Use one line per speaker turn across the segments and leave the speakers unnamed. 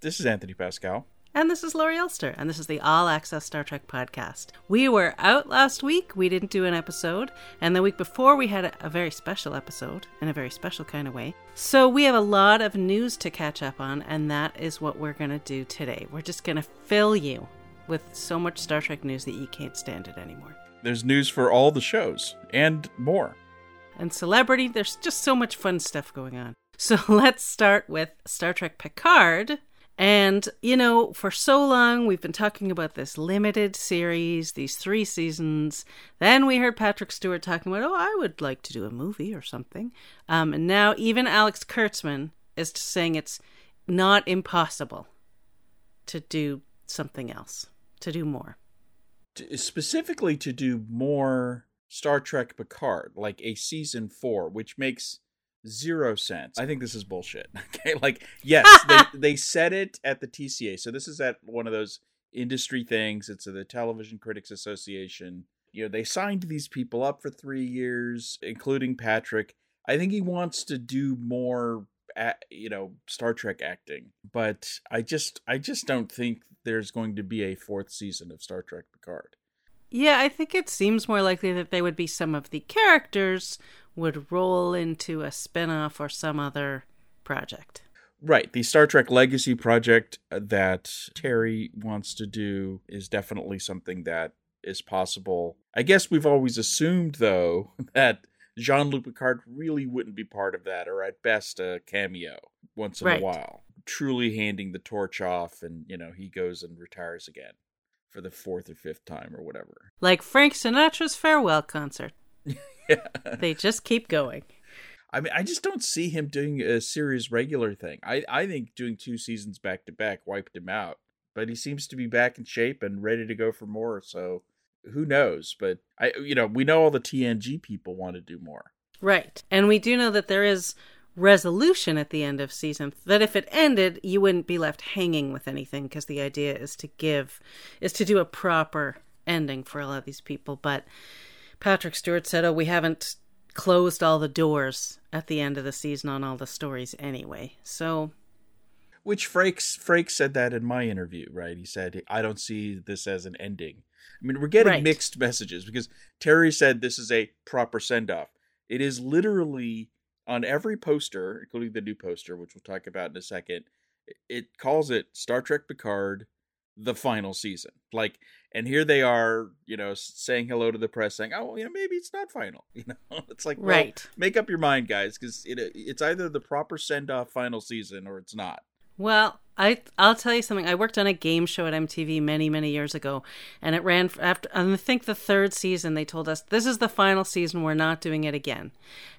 This is Anthony Pascale.
And this is Laurie Ulster, and this is the All Access Star Trek podcast. We were out last week. We didn't do an episode. And the week before, we had a, a, very special episode in a very special kind of way. So we have a lot of news to catch up on, and that is what we're going to do today. We're just going to fill you with so much Star Trek news that you can't stand it anymore.
There's news for all the shows and more.
And celebrity, there's just so much fun stuff going on. So let's start with Star Trek Picard and, you know, for so long we've been talking about this limited series, these three seasons. Then we heard Patrick Stewart talking about, oh, I would like to do a movie or something. Um, and now even Alex Kurtzman is saying it's not impossible to do something else, to do more.
Specifically, to do more Star Trek Picard, like a season four, which makes zero sense. I think this is bullshit. Okay, like yes, they they said it at the TCA. So this is at one of those industry things. It's the Television Critics Association. You know, they signed these people up for 3 years, including Patrick. I think he wants to do more you know, Star Trek acting, but I just I just don't think there's going to be a fourth season of Star Trek Picard.
Yeah, I think it seems more likely that they would be some of the characters would roll into a spin-off or some other project.
Right. The Star Trek Legacy project that Terry wants to do is definitely something that is possible. I guess we've always assumed, though, that Jean Luc Picard really wouldn't be part of that, or at best a cameo once in right. a while. Truly handing the torch off, and, you know, he goes and retires again for the fourth or fifth time or whatever.
Like Frank Sinatra's farewell concert. yeah. They just keep going.
I mean, I just don't see him doing a series regular thing. I, I think doing two seasons back to back wiped him out. But he seems to be back in shape and ready to go for more. So who knows? But I, you know, we know all the TNG people want to do more.
Right, and we do know that there is resolution at the end of season that if it ended you wouldn't be left hanging with anything because the idea is to give is to do a proper ending for a lot of these people but Patrick Stewart said, "Oh, we haven't closed all the doors at the end of the season on all the stories anyway." So,
which Frakes Frakes said that in my interview, right? He said, "I don't see this as an ending." I mean, we're getting right. mixed messages because Terry said this is a proper send off. It is literally on every poster, including the new poster, which we'll talk about in a second. It calls it Star Trek Picard the final season. Like, and here they are, you know, saying hello to the press, saying, "Oh, you know, maybe it's not final." You know, it's like, well, right. Make up your mind, guys, because it, it's either the proper send off final season or it's not.
Well, I I'll tell you something. I worked on a game show at MTV many many years ago, and it ran after. I think the third season. They told us this is the final season. We're not doing it again,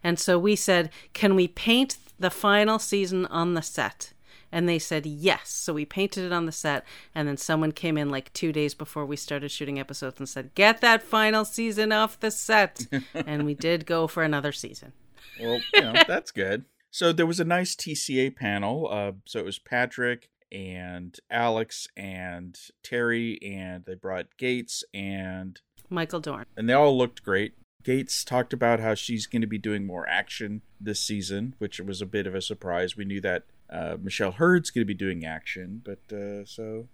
and so we said, "Can we paint the final season on the set?" And they said yes. So we painted it on the set. And then someone came in like two days before we started shooting episodes and said, Get that final season off the set. and we did go for another season.
Well, you know, that's good. So there was a nice TCA panel. Uh, so it was Patrick and Alex and Terry, and they brought Gates and
Michael Dorn.
And they all looked great. Gates talked about how she's going to be doing more action this season, which was a bit of a surprise. We knew that uh, Michelle Hurd's going to be doing action, but uh, so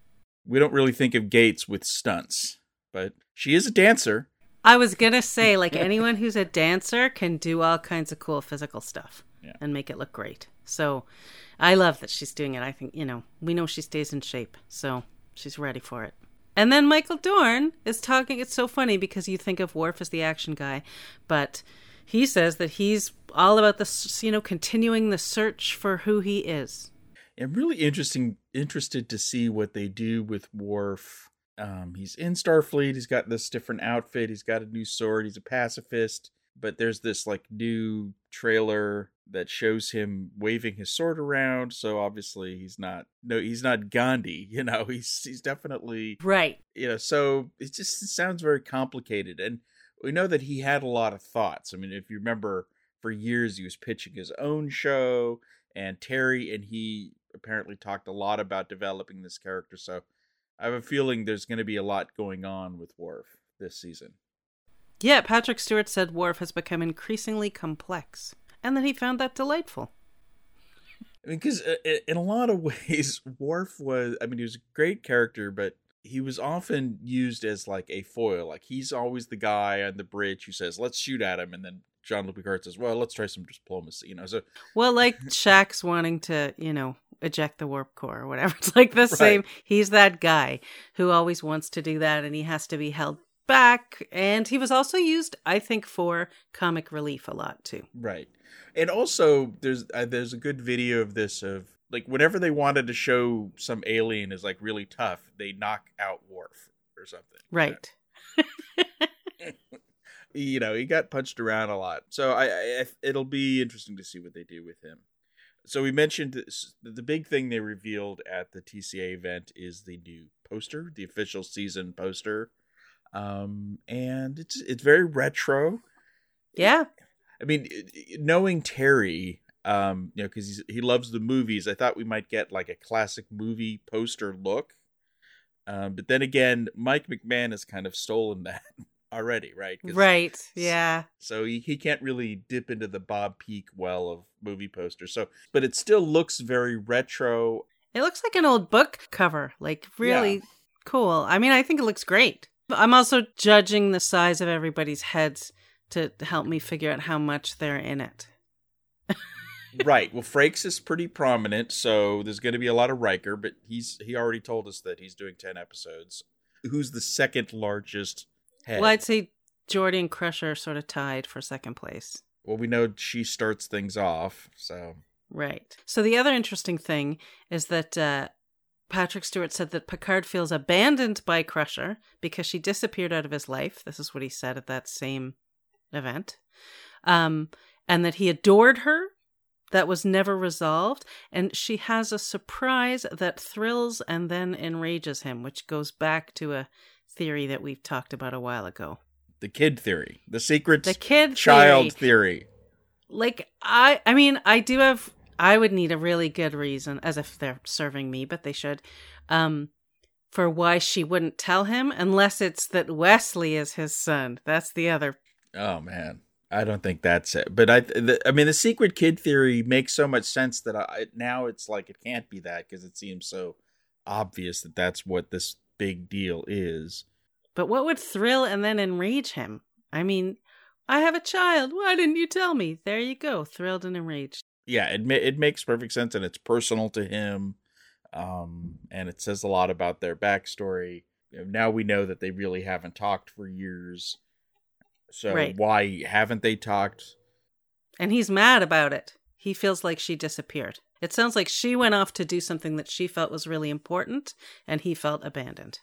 we don't really think of Gates with stunts, but she is a dancer.
I was gonna say, like anyone who's a dancer can do all kinds of cool physical stuff yeah. and make it look great. So I love that she's doing it. I think you know we know she stays in shape, so she's ready for it. And then Michael Dorn is talking. It's so funny because you think of Worf as the action guy, but he says that he's all about the you know continuing the search for who he is.
I'm really interesting interested to see what they do with Worf. Um, he's in Starfleet. He's got this different outfit. He's got a new sword. He's a pacifist. But there's this like new trailer that shows him waving his sword around. So obviously he's not no he's not Gandhi. You know he's he's definitely
right.
You know so it just it sounds very complicated and we know that he had a lot of thoughts. I mean, if you remember, for years he was pitching his own show, and Terry and he apparently talked a lot about developing this character. So I have a feeling there's going to be a lot going on with Worf this season.
Yeah, Patrick Stewart said Worf has become increasingly complex, and that he found that delightful.
I mean, because uh, in a lot of ways, Worf was. I mean, he was a great character, but he was often used as like a foil. Like he's always the guy on the bridge who says, "Let's shoot at him," and then Jean-Luc Picard says, "Well, let's try some diplomacy." You know, so
well, like Shaxs wanting to, you know, eject the warp core or whatever. It's like the right. same. He's that guy who always wants to do that, and he has to be held back. And he was also used, I think, for comic relief a lot too.
Right, and also there's uh, there's a good video of this of like whenever they wanted to show some alien is like really tough, they knock out Worf or something.
Right.
you know, he got punched around a lot. So I, I, it'll be interesting to see what they do with him. So we mentioned this, the big thing they revealed at the TCA event is the new poster, the official season poster. Um, and it's it's very retro.
Yeah.
I mean, knowing Terry, um, you know, because he loves the movies, I thought we might get like a classic movie poster look. Um, but then again, Mike McMahan has kind of stolen that already, right?
Right. Yeah.
So he, he can't really dip into the Bob Peak well of movie posters. So, but it still looks very retro.
It looks like an old book cover, like really yeah. cool. I mean, I think it looks great. I'm also judging the size of everybody's heads to help me figure out how much they're in it.
right. Well, Frakes is pretty prominent, so there's going to be a lot of Riker, but he's he already told us that he's doing 10 episodes. Who's the second largest head.
Well, I'd say Geordi and Crusher are sort of tied for second place.
Well, we know she starts things off, so.
Right. So the other interesting thing is that uh, Patrick Stewart said that Picard feels abandoned by Crusher because she disappeared out of his life. This is what he said at that same event. Um, and that he adored her. That was never resolved. And she has a surprise that thrills and then enrages him, which goes back to a theory that we've talked about a while ago.
The kid theory, the secret
the kid
child theory. theory.
Like I, I mean, I do have. I would need a really good reason, as if they're serving me, but they should, um, for why she wouldn't tell him, unless it's that Wesley is his son. That's the other.
Oh man, I don't think that's it. But I, the, I mean, the secret kid theory makes so much sense that I now it's like it can't be that because it seems so obvious that that's what this big deal is.
But what would thrill and then enrage him? I mean, I have a child. Why didn't you tell me? There you go, thrilled and enraged.
Yeah, it it makes perfect sense, and it's personal to him, um, and it says a lot about their backstory. Now we know that they really haven't talked for years. So right. why haven't they talked?
And he's mad about it. He feels like she disappeared. It sounds like she went off to do something that she felt was really important, and he felt abandoned.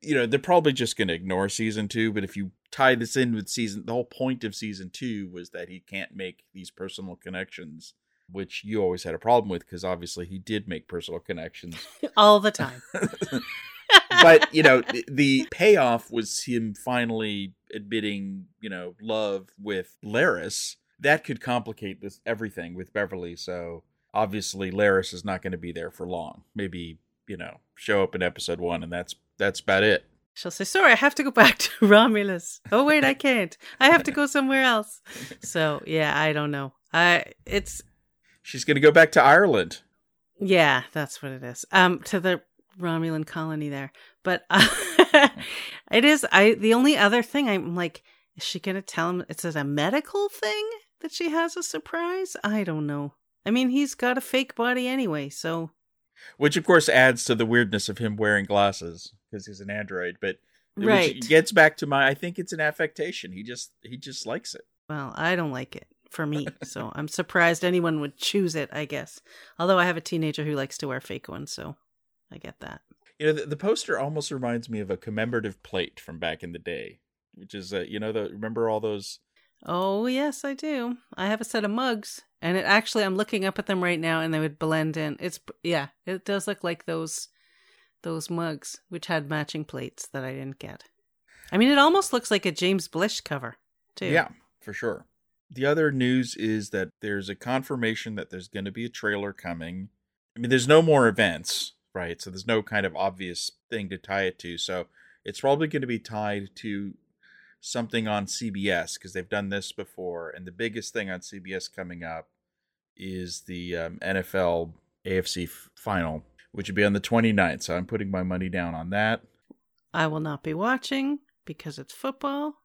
You know, they're probably just going to ignore season two, but if you tie this in with season, the whole point of season two was that he can't make these personal connections, which you always had a problem with because obviously he did make personal connections
all the time.
but you know, the payoff was him finally admitting, you know, love with Laris. That could complicate this everything with Beverly. So obviously Laris is not going to be there for long. Maybe you know show up in episode one, and that's that's about it.
She'll say, "Sorry, I have to go back to Romulus." Oh wait, I can't. I have to go somewhere else. So yeah, I don't know. I it's
she's going to go back to Ireland.
Yeah, that's what it is. Um, to the Romulan colony there. But uh, it is. I the only other thing I'm like, is she going to tell him it's a medical thing that she has a surprise? I don't know. I mean, he's got a fake body anyway, so.
Which, of course, adds to the weirdness of him wearing glasses because he's an android. But
right.
which gets back to my. I think it's an affectation. He just he just likes it.
Well, I don't like it for me, so I'm surprised anyone would choose it. I guess, although I have a teenager who likes to wear fake ones, so I get that.
You know, the, the poster almost reminds me of a commemorative plate from back in the day, which is, uh, you know, the remember all those
Oh, yes, I do. I have a set of mugs, and it actually I'm looking up at them right now and they would blend in. It's yeah, it does look like those those mugs which had matching plates that I didn't get. I mean, it almost looks like a James Blish cover, too.
Yeah, for sure. The other news is that there's a confirmation that there's going to be a trailer coming. I mean, there's no more events, right? So there's no kind of obvious thing to tie it to. So it's probably going to be tied to something on CBS because they've done this before. And the biggest thing on CBS coming up is the um, NFL AFC final, which would be on the 29th. So I'm putting my money down on that.
I will not be watching because it's football.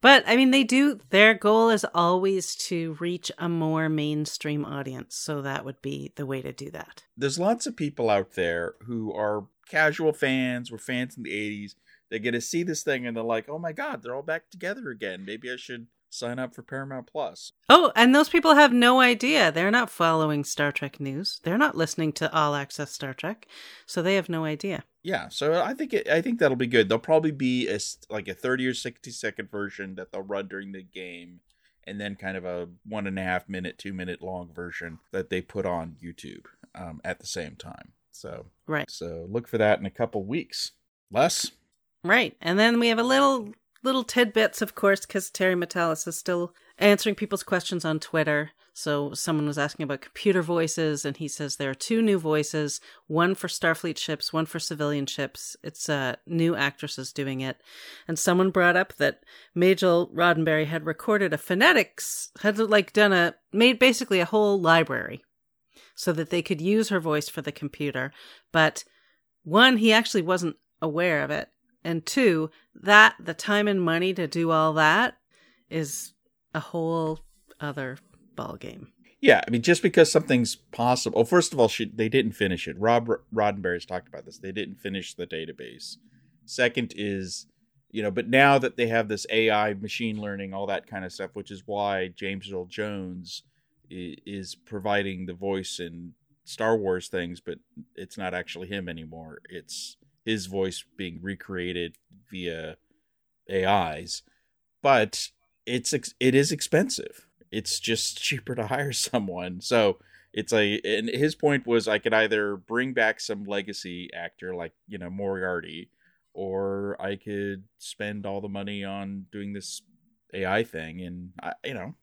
But I mean, they do, their goal is always to reach a more mainstream audience. So that would be the way to do that.
There's lots of people out there who are casual fans, were fans in the 80s. They get to see this thing and they're like, oh my God, they're all back together again. Maybe I should sign up for Paramount Plus.
Oh, and those people have no idea. They're not following Star Trek news. They're not listening to All Access Star Trek, so they have no idea.
Yeah, so I think it, I think that'll be good. There'll probably be a like a thirty or sixty second version that they'll run during the game, and then kind of a one and a half minute, two minute long version that they put on YouTube um, at the same time. So
right,
so look for that in a couple weeks. Less.
Right, and then we have a little little tidbits, of course, because Terry Matalas is still answering people's questions on Twitter. So someone was asking about computer voices, and he says there are two new voices: one for Starfleet ships, one for civilian ships. It's uh, new actresses doing it. And someone brought up that Majel Roddenberry had recorded a phonetics, had like done a made basically a whole library, so that they could use her voice for the computer. But one, he actually wasn't aware of it, and two, that the time and money to do all that is a whole other ball game.
Yeah, I mean, just because something's possible. Well, first of all, she, they didn't finish it. Rob Roddenberry's talked about this. They didn't finish the database. Second is, you know, but now that they have this AI, machine learning, all that kind of stuff, which is why James Earl Jones is providing the voice in Star Wars things, but it's not actually him anymore. It's his voice being recreated via AIs, but it's it is expensive. It's just cheaper to hire someone. So it's a and his point was I could either bring back some legacy actor like you know Moriarty, or I could spend all the money on doing this AI thing, and I, you know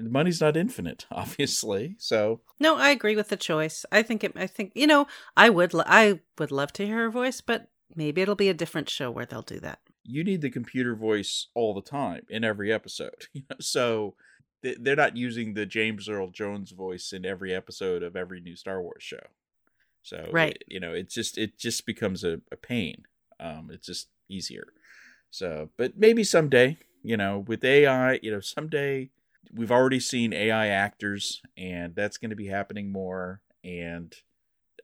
money's not infinite obviously so.
No i agree with the choice. I think it i think you know i would lo- i would love to hear her voice but maybe it'll be a different show where they'll do that.
You need the computer voice all the time in every episode so they're not using the james earl jones voice in every episode of every new star wars show. So
right.
it, you know it just it just becomes a, a pain. Um it's just easier. So but maybe someday you know with ai you know someday we've already seen AI actors, and that's going to be happening more. And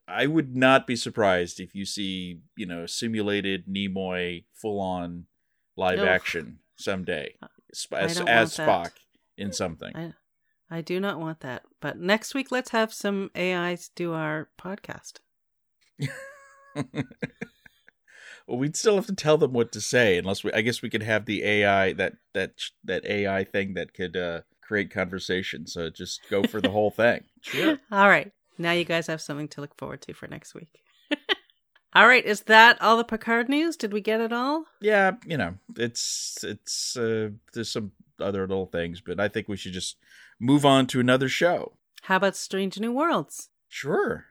I would not be surprised if you see, you know, simulated Nimoy full on live Ugh. action someday as, as Spock in something.
I, I do not want that. But next week, let's have some AIs do our podcast.
well, we'd still have to tell them what to say, unless we. I guess we could have the AI that that that AI thing that could uh, create conversation. So just go for the whole thing. Sure.
All right. Now you guys have something to look forward to for next week. all right. Is that all the Picard news? Did we get it all?
Yeah. You know, it's it's uh, there's some other little things, but I think we should just move on to another show.
How about Strange New Worlds?
Sure.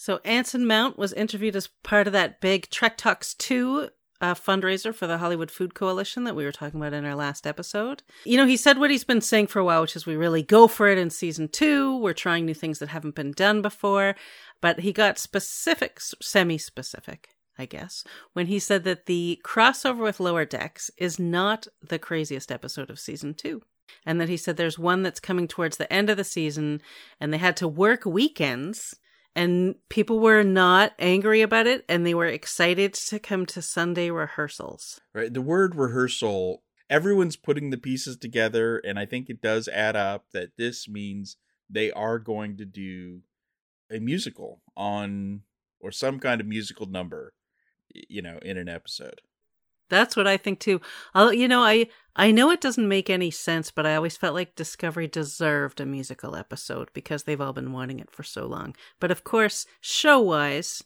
So Anson Mount was interviewed as part of that big Trek Talks 2 uh, fundraiser for the Hollywood Food Coalition that we were talking about in our last episode. You know, he said what he's been saying for a while, which is we really go for it in season two. We're trying new things that haven't been done before. But he got specific, semi specific, I guess, when he said that the crossover with Lower Decks is not the craziest episode of season two and that he said there's one that's coming towards the end of the season and they had to work weekends and people were not angry about it and they were excited to come to Sunday rehearsals.
Right. The word rehearsal, everyone's putting the pieces together and I think it does add up that this means they are going to do a musical on or some kind of musical number you know in an episode.
That's what I think too. I'll, you know, I I know it doesn't make any sense, but I always felt like Discovery deserved a musical episode because they've all been wanting it for so long. But of course, show wise,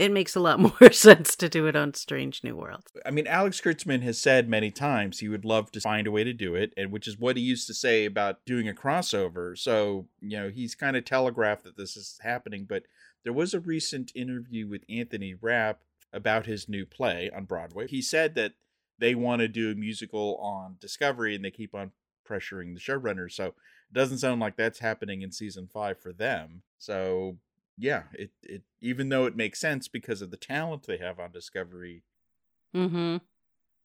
it makes a lot more sense to do it on Strange New Worlds.
I mean, Alex Kurtzman has said many times he would love to find a way to do it, and which is what he used to say about doing a crossover. So, you know, he's kind of telegraphed that this is happening, but there was a recent interview with Anthony Rapp about his new play on Broadway. He said that they want to do a musical on Discovery and they keep on pressuring the showrunners. So it doesn't sound like that's happening in season five for them. So yeah, it it even though it makes sense because of the talent they have on Discovery,
Mm-hmm.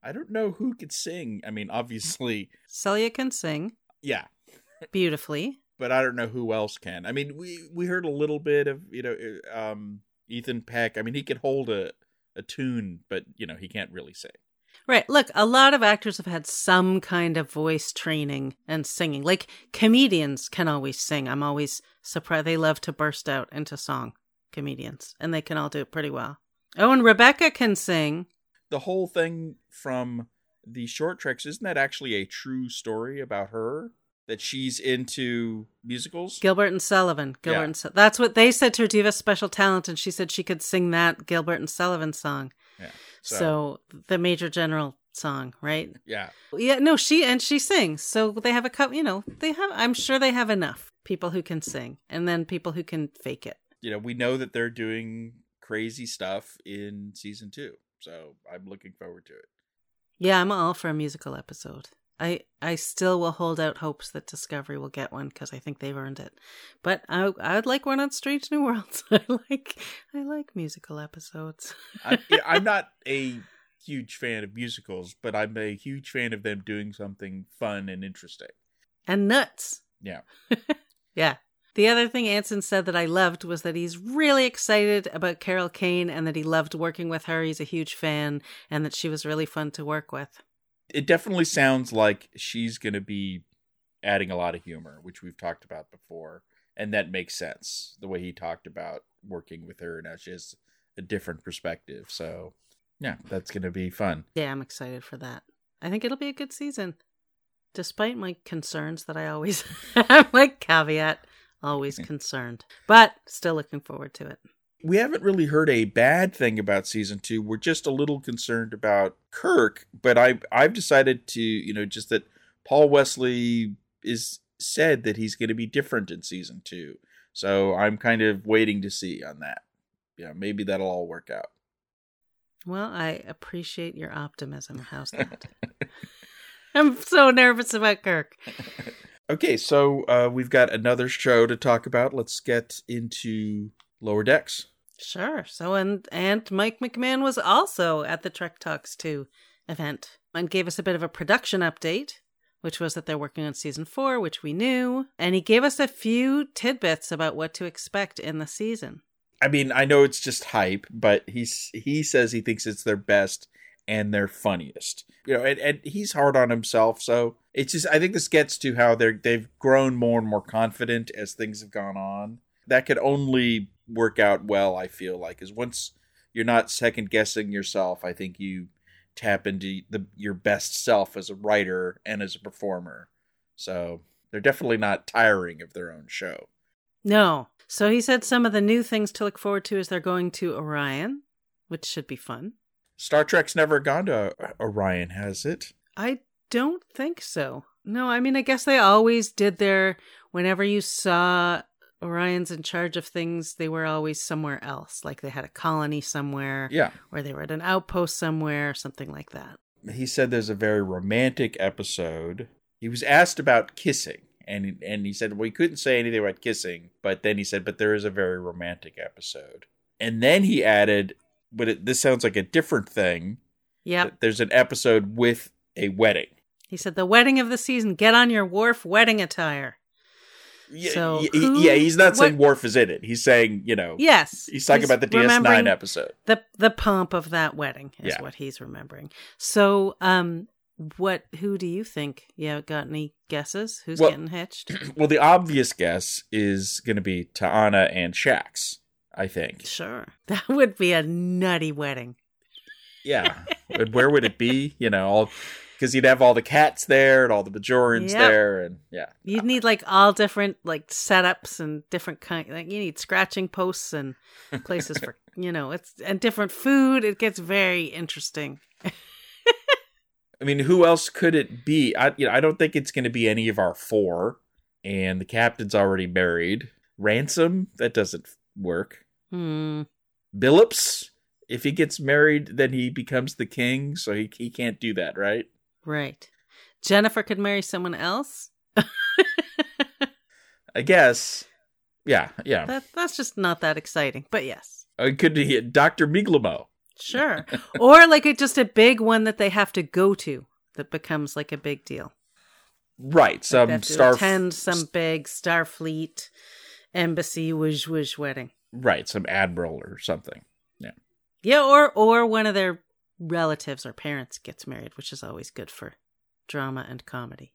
I don't know who could sing. I mean, obviously,
Celia can sing
yeah,
beautifully.
but I don't know who else can. I mean, we we heard a little bit of you know um, Ethan Peck. I mean, he could hold a a tune, but you know he can't really sing.
Right. Look, a lot of actors have had some kind of voice training and singing. Like comedians can always sing. I'm always surprised. They love to burst out into song, comedians, and they can all do it pretty well. Oh, and Rebecca can sing.
The whole thing from the short treks isn't that actually a true story about her that she's into musicals?
Gilbert and Sullivan. Gilbert
Yeah.
and Su- That's what they said to her. Do you have a special talent? And she said she could sing that Gilbert and Sullivan song.
Yeah.
So, the Major General song, right?
yeah,
Yeah, no, she and she sings. So they have a couple, you know, they have I'm sure they have enough people who can sing and then people who can fake it.
you know, we know that they're doing crazy stuff in season two, so I'm looking forward to it.
Yeah, I'm all for a musical episode. I I still will hold out hopes that Discovery will get one because I think they've earned it. But I I'd like one on Strange New Worlds. I like I like musical episodes.
I, I'm not a huge fan of musicals, but I'm a huge fan of them doing something fun and interesting.
and nuts.
Yeah.
Yeah. The other thing Anson said that I loved was that he's really excited about Carol Kane and that he loved working with her. He's a huge fan and that she was really fun to work with.
It definitely sounds like she's going to be adding a lot of humor, which we've talked about before, and that makes sense. The way he talked about working with her now she has a different perspective. So, yeah, that's going to be fun.
Yeah, I'm excited for that. I think it'll be a good season. Despite my concerns that I always have, like caveat, always concerned, but still looking forward to it.
We haven't really heard a bad thing about season two. We're just a little concerned about Kirk, but I I've decided to you know just that Paul Wesley is said that he's going to be different in season two, so I'm kind of waiting to see on that. Yeah, maybe that'll all work out.
Well, I appreciate your optimism. How's that? I'm so nervous about Kirk.
Okay, so uh, we've got another show to talk about. Let's get into Lower Decks.
Sure. So and and Mike McMahan was also at the Trek Talks 2 event and gave us a bit of a production update, which was that they're working on season 4, which we knew, and he gave us a few tidbits about what to expect in the season.
I mean, I know it's just hype, but he's he says he thinks it's their best and their funniest. You know, and, and he's hard on himself, so it's just I think this gets to how they're they've grown more and more confident as things have gone on. That could only work out well, I feel like, is once you're not second guessing yourself, I think you tap into the your best self as a writer and as a performer. So they're definitely not tiring of their own show.
No. So he said some of the new things to look forward to is they're going to Orion, which should be fun.
Star Trek's never gone to Orion, has it?
I don't think so. No, I mean, I guess they always did their, whenever you saw Orion's in charge of things, they were always somewhere else. Like they had a colony somewhere,
Yeah.
or they were at an outpost somewhere, something like that.
He said there's a very romantic episode. He was asked about kissing, and and he said, well, he couldn't say anything about kissing, but then he said, but there is a very romantic episode. And then he added, but it, this sounds like a different thing. Yeah. There's an episode with a wedding.
He said, the wedding of the season, get on your Worf wedding attire.
Yeah,
So who-
yeah, he's not saying
what-
Worf is in it. He's saying, you know,
Yes.
he's talking about the DS9 episode.
The, the pomp of that wedding is
Yeah.
what he's remembering. So, um, what, who do you think? Yeah, got any guesses? Who's
Well-
getting hitched?
Well, the obvious guess is going to be T'Ana and Shaxs, I think.
Sure. That would be a nutty wedding.
Yeah. where would it be? You know, all because you'd have all the cats there and all the Bajorans
Yep.
there, and yeah,
You'd need like all different like setups and different kind like you need scratching posts and places for you know, it's and different food. It gets very interesting.
I mean, who else could it be? I you know, I don't think it's going to be any of our four, and the captain's already married. Ransom that doesn't work.
Hmm.
Billups, if he gets married, then he becomes the king, so he he can't do that, right?
Right. Jennifer could marry someone else.
I guess. Yeah, yeah.
That that's just not that exciting. But yes.
Uh, it could be Dr. Migleemo.
Sure. or like a, just a big one that they have to go to that becomes like a big deal.
Right. Some
to
star
attend some big Starfleet embassy whoosh whoosh wedding.
Right, some admiral or something.
Yeah. Yeah, or or one of their relatives or parents gets married, which is always good for drama and comedy.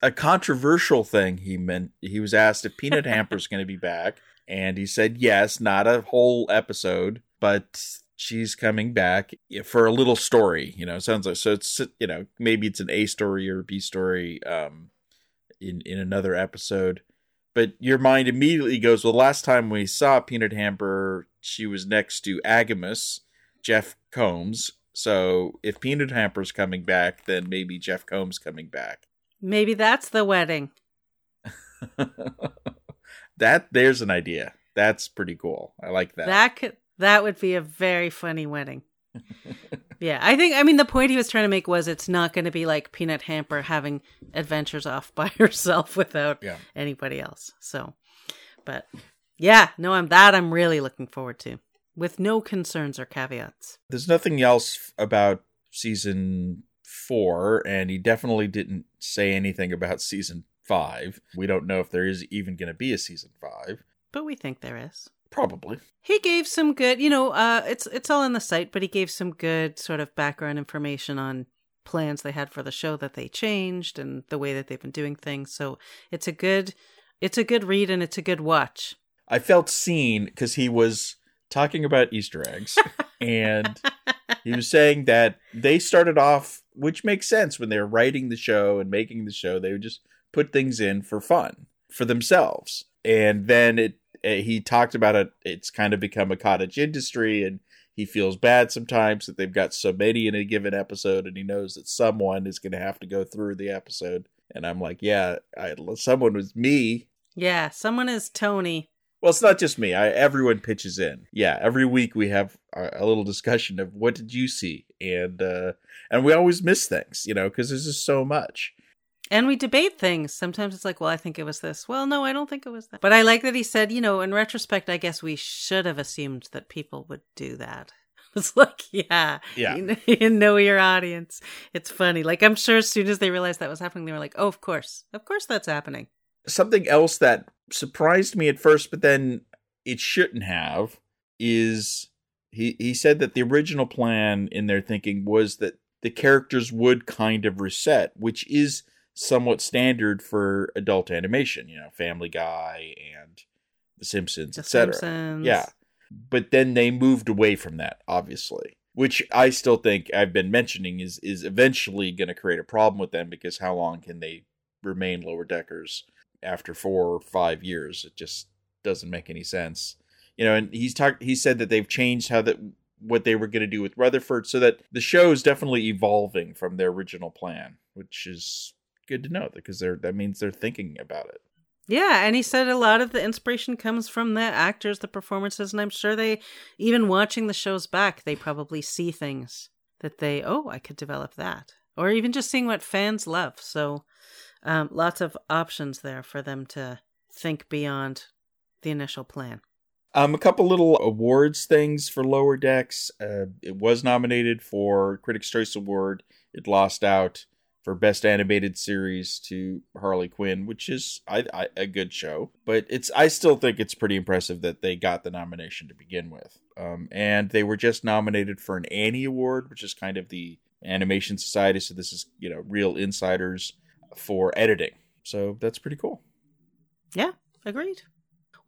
A controversial thing he meant he was asked if Peanut Hamper's going to be back and he said yes, not a whole episode, but she's coming back for a little story, you know, sounds like so it's you know, maybe it's an A story or B story um in in another episode. But your mind immediately goes, well, last time we saw Peanut Hamper, she was next to Agimus, Jeff Combs. So if Peanut Hamper's coming back, then maybe Jeff Combs coming back.
Maybe that's the wedding.
that there's an idea. That's pretty cool. I like that.
That could that would be a very funny wedding. yeah, I think I mean the point he was trying to make was it's not going to be like Peanut Hamper having adventures off by herself without
Yeah.
anybody else. So, but yeah, no, I'm that I'm really looking forward to with no concerns or caveats.
There's nothing else about season four, and he definitely didn't say anything about season five. We don't know if there is even going to be a season five.
But we think there is.
Probably.
He gave some good, you know, uh it's it's all in the site, but he gave some good sort of background information on plans they had for the show that they changed and the way that they've been doing things. So, it's a good it's a good read and it's a good watch.
I felt seen because he was talking about Easter eggs, and he was saying that they started off, which makes sense when they were writing the show and making the show. They would just put things in for fun for themselves, and then it. eh, He talked about it. It's kind of become a cottage industry, and he feels bad sometimes that they've got so many in a given episode, and he knows that someone is going to have to go through the episode. And I'm like, yeah, I, someone was me
Yeah, someone is Tony.
Well, it's not just me. I, everyone pitches in. Yeah, every week we have a, a little discussion of what did you see, and uh, and we always miss things, you know, because there's just so much.
And we debate things. Sometimes it's like, well, I think it was this. Well, no, I don't think it was that. But I like that he said, you know, in retrospect, I guess we should have assumed that people would do that. It's like, yeah,
Yeah.
you know, you know your audience. It's funny. Like, I'm sure as soon as they realized that was happening, they were like, oh, of course. Of course that's happening.
Something else that surprised me at first, but then it shouldn't have, is he he said that the original plan in their thinking was that the characters would kind of reset, which is somewhat standard for adult animation. You know, Family Guy and The Simpsons, etc. Yeah. But then they moved away from that, obviously. Which I still think I've been mentioning is is eventually going to create a problem with them because how long can they remain lower deckers after four or five years? It just doesn't make any sense. You know, and he's talked. He said that they've changed how that what they were going to do with Rutherford, so that the show is definitely evolving from their original plan, which is good to know because they're that means they're thinking about it.
Yeah, and he said a lot of the inspiration comes from the actors, the performances, and I'm sure they, even watching the shows back, they probably see things that they, oh, I could develop that. Or even just seeing what fans love. So um, lots of options there for them to think beyond the initial plan.
Um, a couple little awards things for Lower Decks. Uh, it was nominated for Critics' Choice Award. It lost out for Best Animated Series to Harley Quinn, which is I, I, a good show. But it's I still think it's pretty impressive that they got the nomination to begin with. Um, and they were just nominated for an Annie Award, which is kind of the Animation Society. So this is you know real insiders for editing. So that's pretty cool.
Yeah, agreed.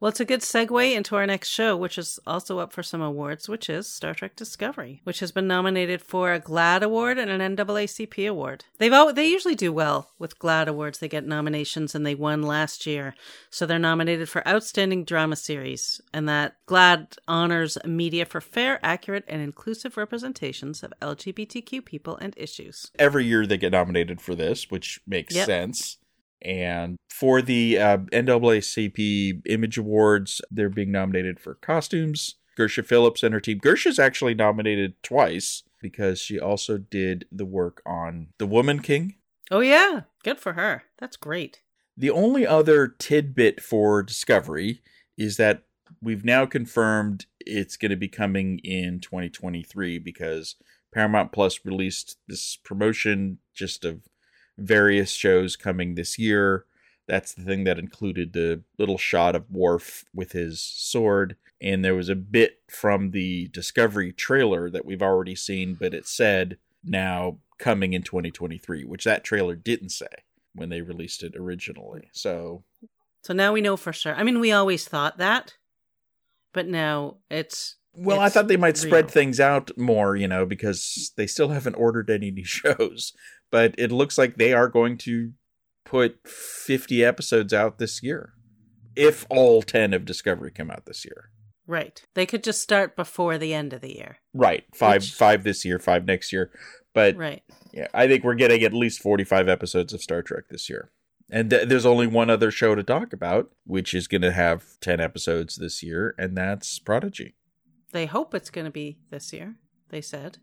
Well, it's a good segue into our next show, which is also up for some awards, which is Star Trek Discovery, which has been nominated for a GLAAD Award and an NAACP Award. They've they usually do well with GLAAD Awards. They get nominations, and they won last year, so they're nominated for Outstanding Drama Series, and that GLAAD honors media for fair, accurate, and inclusive representations of LGBTQ people and issues.
every year they get nominated for this, which makes
Yep.
sense. And for the uh, NAACP Image Awards, they're being nominated for costumes. Gersha Phillips and her team. Gersha's actually nominated twice because she also did the work on The Woman King.
Oh yeah, good for her. That's great.
The only other tidbit for Discovery is that we've now confirmed it's going to be coming in 2023 because Paramount Plus released this promotion just of various shows coming this year. That's the thing that included the little shot of Worf with his sword. And there was a bit from the Discovery trailer that we've already seen, but it said now coming in 2023, which that trailer didn't say when they released it originally. So
So now we know for sure. I mean, we always thought that, but now it's
well, I thought they might spread things out more, you know, because they still haven't ordered any new shows. But it looks like they are going to put 50 episodes out this year. If all 10 of Discovery come out this year.
right. They could just start before the end of the year.
Right. 5
Which-
5 this year, 5 next year. But
Right.
yeah, I think we're getting at least 45 episodes of Star Trek this year. And th- there's only one other show to talk about, which is going to have 10 episodes this year, and that's Prodigy.
They hope it's going to be this year. They said.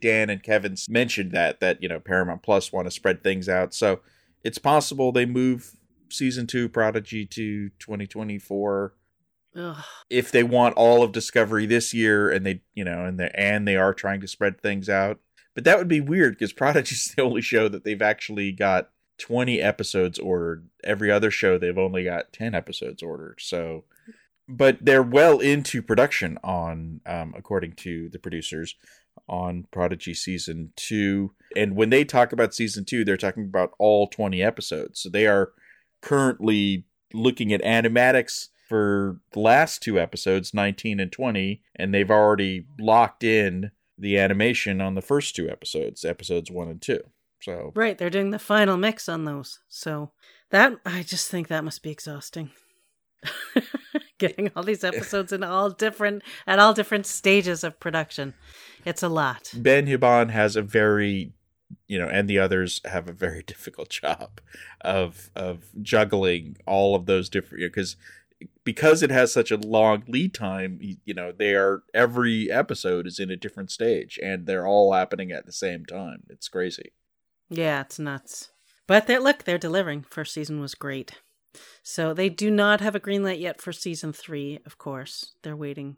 Dan and Kevin mentioned that that you know Paramount Plus want to spread things out, so it's possible they move season two Prodigy to 2024
Ugh.
if they want all of Discovery this year, and they you know and they and they are trying to spread things out. But that would be weird because Prodigy's the only show that they've actually got 20 episodes ordered. Every other show they've only got 10 episodes ordered. So, but they're well into production on, um, according to the producers, on Prodigy season two. And when they talk about season two, they're talking about all 20 episodes. So they are currently looking at animatics for the last two episodes, 19 and 20, and they've already locked in the animation on the first two episodes, episodes one and two. So
Right. They're doing the final mix on those. So that I just think that must be exhausting. Getting all these episodes in all different at all different stages of production. It's a lot.
Ben Hibon has a very you know and the others have a very difficult job of of juggling all of those different because because it has such a long lead time you know they are every episode is in a different stage and they're all happening at the same time it's crazy
Yeah, it's nuts. But they look, they're delivering. First season was great. So they do not have a green light yet for season three, of course. They're waiting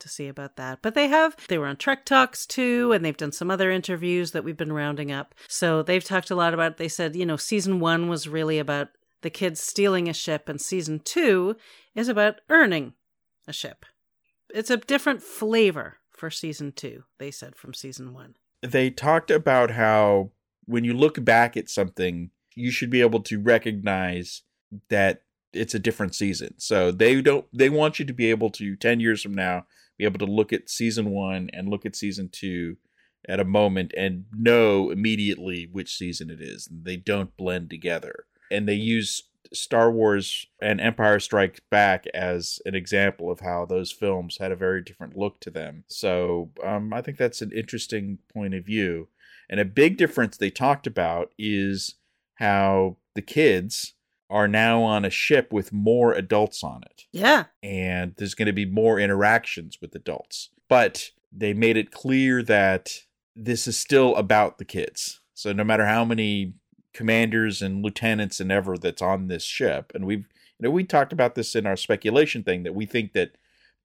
to see about that. But they have they were on Trek Talks too, and they've done some other interviews that we've been rounding up. So they've talked a lot about they said, you know, season one was really about the kids stealing a ship, and season two is about earning a ship. It's a different flavor for season two, they said from season one.
they talked about how when you look back at something, you should be able to recognize that it's a different season. So they don't they want you to be able to 10 years from now be able to look at season 1 and look at season 2 at a moment and know immediately which season it is. They don't blend together. And they use Star Wars and Empire Strikes Back as an example of how those films had a very different look to them. So um, I think that's an interesting point of view. And a big difference they talked about is how the kids are now on a ship with more adults on it
Yeah.
and there's going to be more interactions with adults. But they made it clear that this is still about the kids. So no matter how many commanders and lieutenants and ever that's on this ship, and we've you know we talked about this in our speculation thing that we think that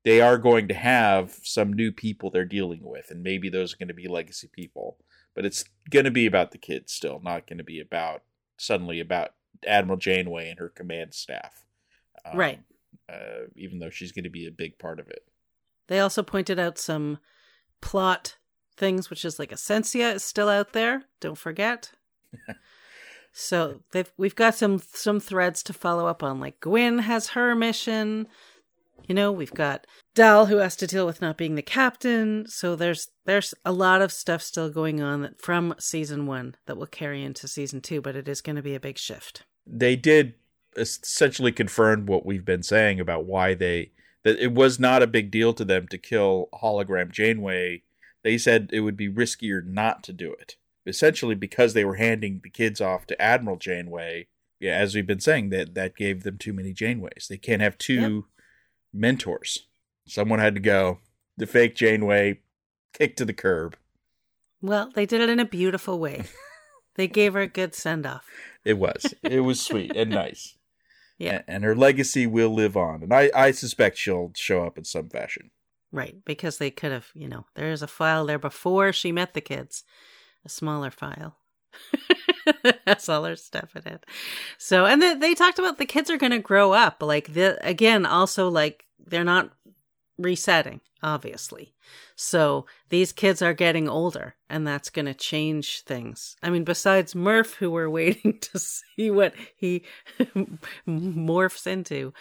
they are going to have some new people they're dealing with, and maybe those are going to be legacy people. But it's going to be about the kids still, not going to be about suddenly about Admiral Janeway and her command staff. Um,
Right.
uh, even though she's going to be a big part of it.
They also pointed out some plot things, which is like Essentia is still out there. Don't forget. so they've we've got some some threads to follow up on. Like Gwyn has her mission. You know, we've got Dal who has to deal with not being the captain. So there's there's a lot of stuff still going on that from season one that will carry into season two, but it is going to be a big shift.
They did essentially confirm what we've been saying about why they that it was not a big deal to them to kill hologram Janeway. They said it would be riskier not to do it. Essentially because they were handing the kids off to Admiral Janeway. Yeah, as we've been saying, that that gave them too many Janeways. They can't have two mentors. Someone had to go. The fake Janeway kicked to the curb.
Well, they did it in a beautiful way. They gave her a good send off.
It was. It was sweet and nice.
Yeah.
And her legacy will live on. And I, I suspect she'll show up in some fashion.
Right, because they could have, you know, there's a file there before she met the kids, a smaller file. That's all her stuff in it. So, and they, they talked about the kids are going to grow up. Like, the again, also, like, they're not resetting, obviously. So, these kids are getting older, and that's going to change things. I mean, besides Murph, who we're waiting to see what he morphs into,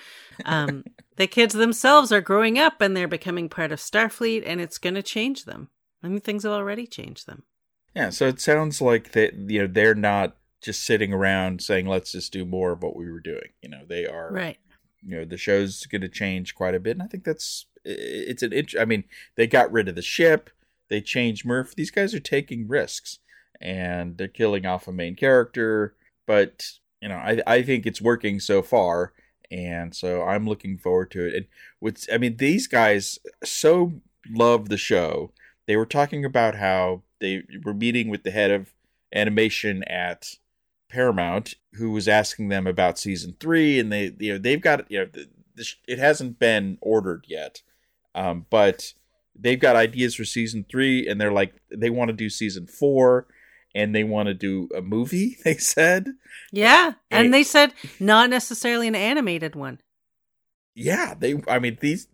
um, the kids themselves are growing up and they're becoming part of Starfleet, and it's going to change them. I mean, things have already changed them.
Yeah, so it sounds like that you know they're not just sitting around saying let's just do more of what we were doing. You know, they are
Right.
you know the show's going to change quite a bit and i think that's it's an int- i mean they got rid of the ship they changed murph these guys are taking risks and they're killing off a main character but you know i i think it's working so far and so i'm looking forward to it. And what's i mean these guys so love the show. They were talking about how they were meeting with the head of animation at Paramount, who was asking them about season three, and they you know they've got you know it hasn't been ordered yet, um, but they've got ideas for season three, and they're like they want to do season four, and they want to do a movie. They said,
Yeah.
Hey.
And they said not necessarily an animated one.
yeah, they. I mean these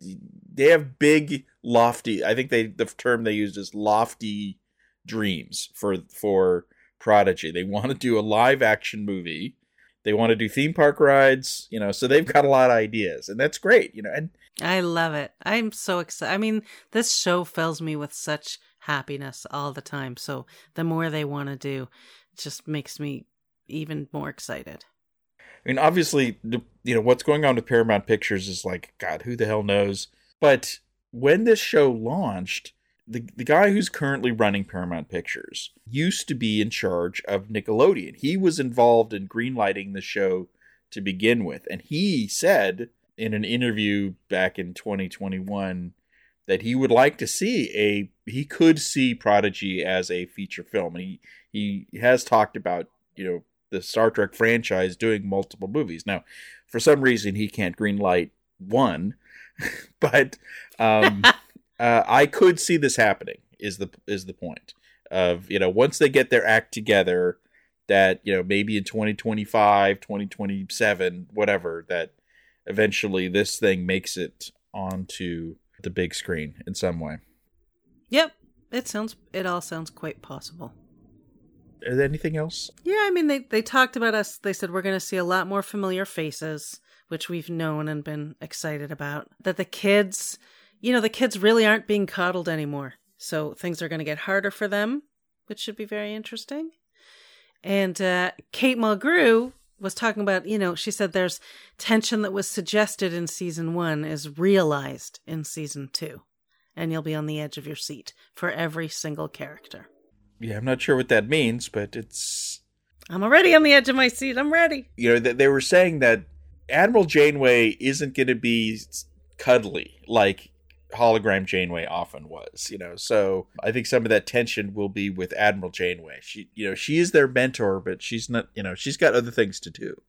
they have big lofty. I think they the term they used is lofty dreams for for Prodigy. They want to do a live action movie. They want to do theme park rides, you know, so they've got a lot of ideas, and that's great, you know. And
I love it. I'm so excited. I mean, this show fills me with such happiness all the time. So the more they want to do, it just makes me even more excited.
I mean, obviously, you know what's going on with Paramount Pictures is like, God, who the hell knows? But when this show launched, the the guy who's currently running Paramount Pictures used to be in charge of Nickelodeon. He was involved in greenlighting the show to begin with, and he said in an interview back in 2021 that he would like to see a he could see Prodigy as a feature film. And he he has talked about you know the Star Trek franchise doing multiple movies. Now, for some reason, he can't greenlight one, but um, uh, I could see this happening. Is the is the point of you know once they get their act together, that you know maybe in 2025, 2027, whatever, that eventually this thing makes it onto the big screen in some way.
Yep. It sounds it all sounds quite possible.
Is there anything else?
Yeah, I mean they they talked about us. They said we're going to see a lot more familiar faces, which we've known and been excited about. That the kids, you know, the kids really aren't being coddled anymore. So things are going to get harder for them, which should be very interesting. And uh, Kate Mulgrew was talking about, you know, she said there's tension that was suggested in season one is realized in season two. And you'll be on the edge of your seat for every single character.
Yeah, I'm not sure what that means, but it's
I'm already on the edge of my seat. I'm ready.
you know they were saying that Admiral Janeway isn't going to be cuddly like hologram Janeway often was, you know. So I think some of that tension will be with Admiral Janeway. She, you know, she is their mentor, but she's not, you know, she's got other things to do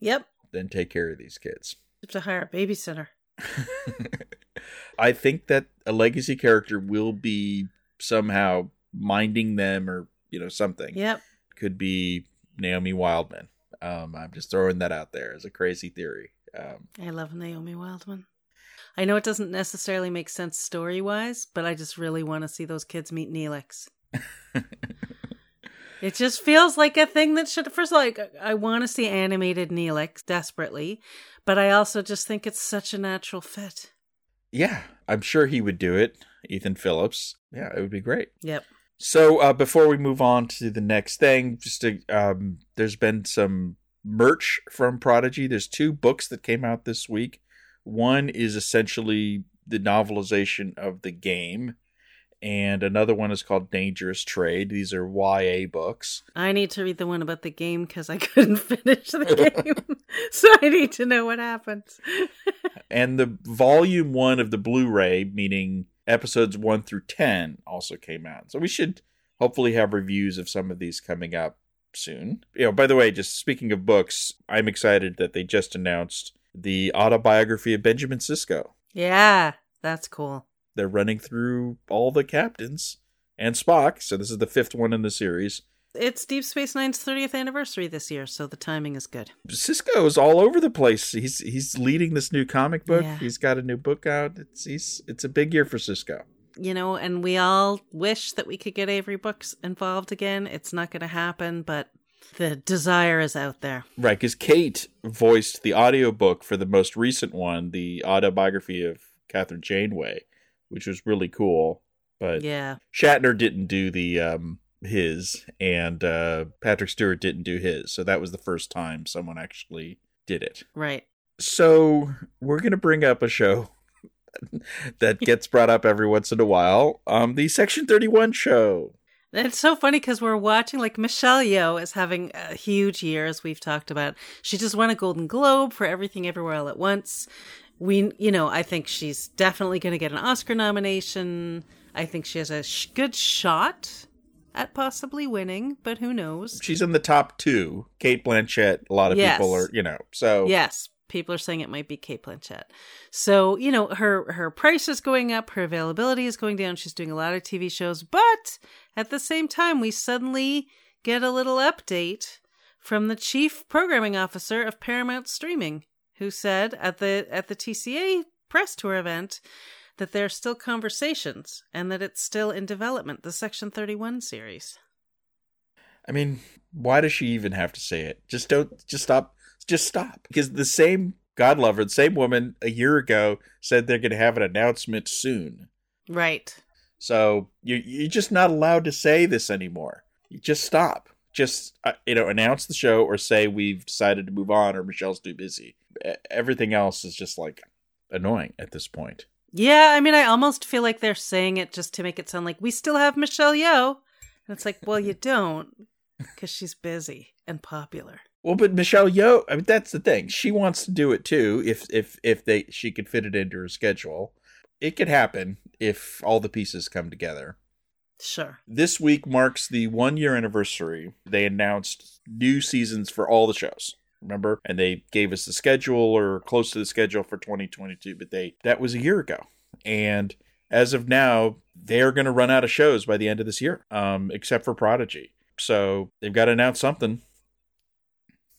Yep.
Then take care of these kids.
To hire a babysitter.
I think that a legacy character will be somehow minding them or you know something.
Yep.
Could be Naomi Wildman. Um, I'm just throwing that out there as a crazy theory. Um,
I love Naomi Wildman. I know it doesn't necessarily make sense story wise, but I just really want to see those kids meet Neelix. it just feels like a thing that should. First of all, like, I want to see animated Neelix desperately, but I also just think it's such a natural fit.
yeah, I'm sure he would do it. Ethan Phillips. Yeah, it would be great.
Yep.
So uh, before we move on to the next thing, just to, um, there's been some merch from Prodigy. There's two books that came out this week. One is essentially the novelization of the game, and another one is called Dangerous Trade. These are YA books.
I need to read the one about the game because I couldn't finish the game. so I need to know what happens.
And the volume one of the Blu-ray, meaning episodes one through ten, also came out. So we should hopefully have reviews of some of these coming up soon. You know, by the way, just speaking of books, I'm excited that they just announced the autobiography of Benjamin Sisko.
Yeah, that's cool.
They're running through all the captains and Spock, so this is the fifth one in the series.
It's Deep Space Nine's 30th anniversary this year, so the timing is good.
Sisko is all over the place. He's he's leading this new comic book.
Yeah.
He's got a new book out. It's he's it's a big year for Sisko.
You know, and we all wish that we could get Avery Brooks involved again. It's not going to happen, but the desire is out there.
Right, because Kate voiced the audiobook for the most recent one, the autobiography of Kathryn Janeway, which was really cool. But
Yeah.
Shatner didn't do the um his and uh Patrick Stewart didn't do his. So that was the first time someone actually did it.
Right.
So we're gonna bring up a show that gets brought up every once in a while. Um the Section 31 show.
It's so funny because we're watching, like, Michelle Yeoh is having a huge year, as we've talked about. She just won a Golden Globe for Everything Everywhere All at Once. We, you know, I think she's definitely going to get an Oscar nomination. I think she has a sh- good shot at possibly winning, but who knows?
She's in the top two. Cate Blanchett, a lot of
Yes.
people are, you know, so
Yes, people are saying it might be Cate Blanchett. So you know her her price is going up, her availability is going down. She's doing a lot of TV shows, but at the same time, we suddenly get a little update from the chief programming officer of Paramount Streaming, who said at the at the TCA press tour event that there are still conversations and that it's still in development. The Section Thirty One series.
I mean, why does she even have to say it? Just don't. Just stop. Just stop. Because the same God lover, the same woman a year ago said they're going to have an announcement soon.
Right.
So you you're just not allowed to say this anymore. You just stop. Just uh, you know, announce the show or say we've decided to move on or Michelle's too busy. Everything else is just like annoying at this point.
Yeah, I mean, I almost feel like they're saying it just to make it sound like we still have Michelle Yeoh. And it's like, well, you don't, because she's busy and popular.
Well, but Michelle Yeoh, I mean, that's the thing. She wants to do it too. If if if they she could fit it into her schedule, it could happen if all the pieces come together.
Sure.
This week marks the one year anniversary. They announced new seasons for all the shows. Remember, and they gave us the schedule or close to the schedule for 2022. But they that was a year ago, and as of now, they're going to run out of shows by the end of this year, um, except for Prodigy. So they've got to announce something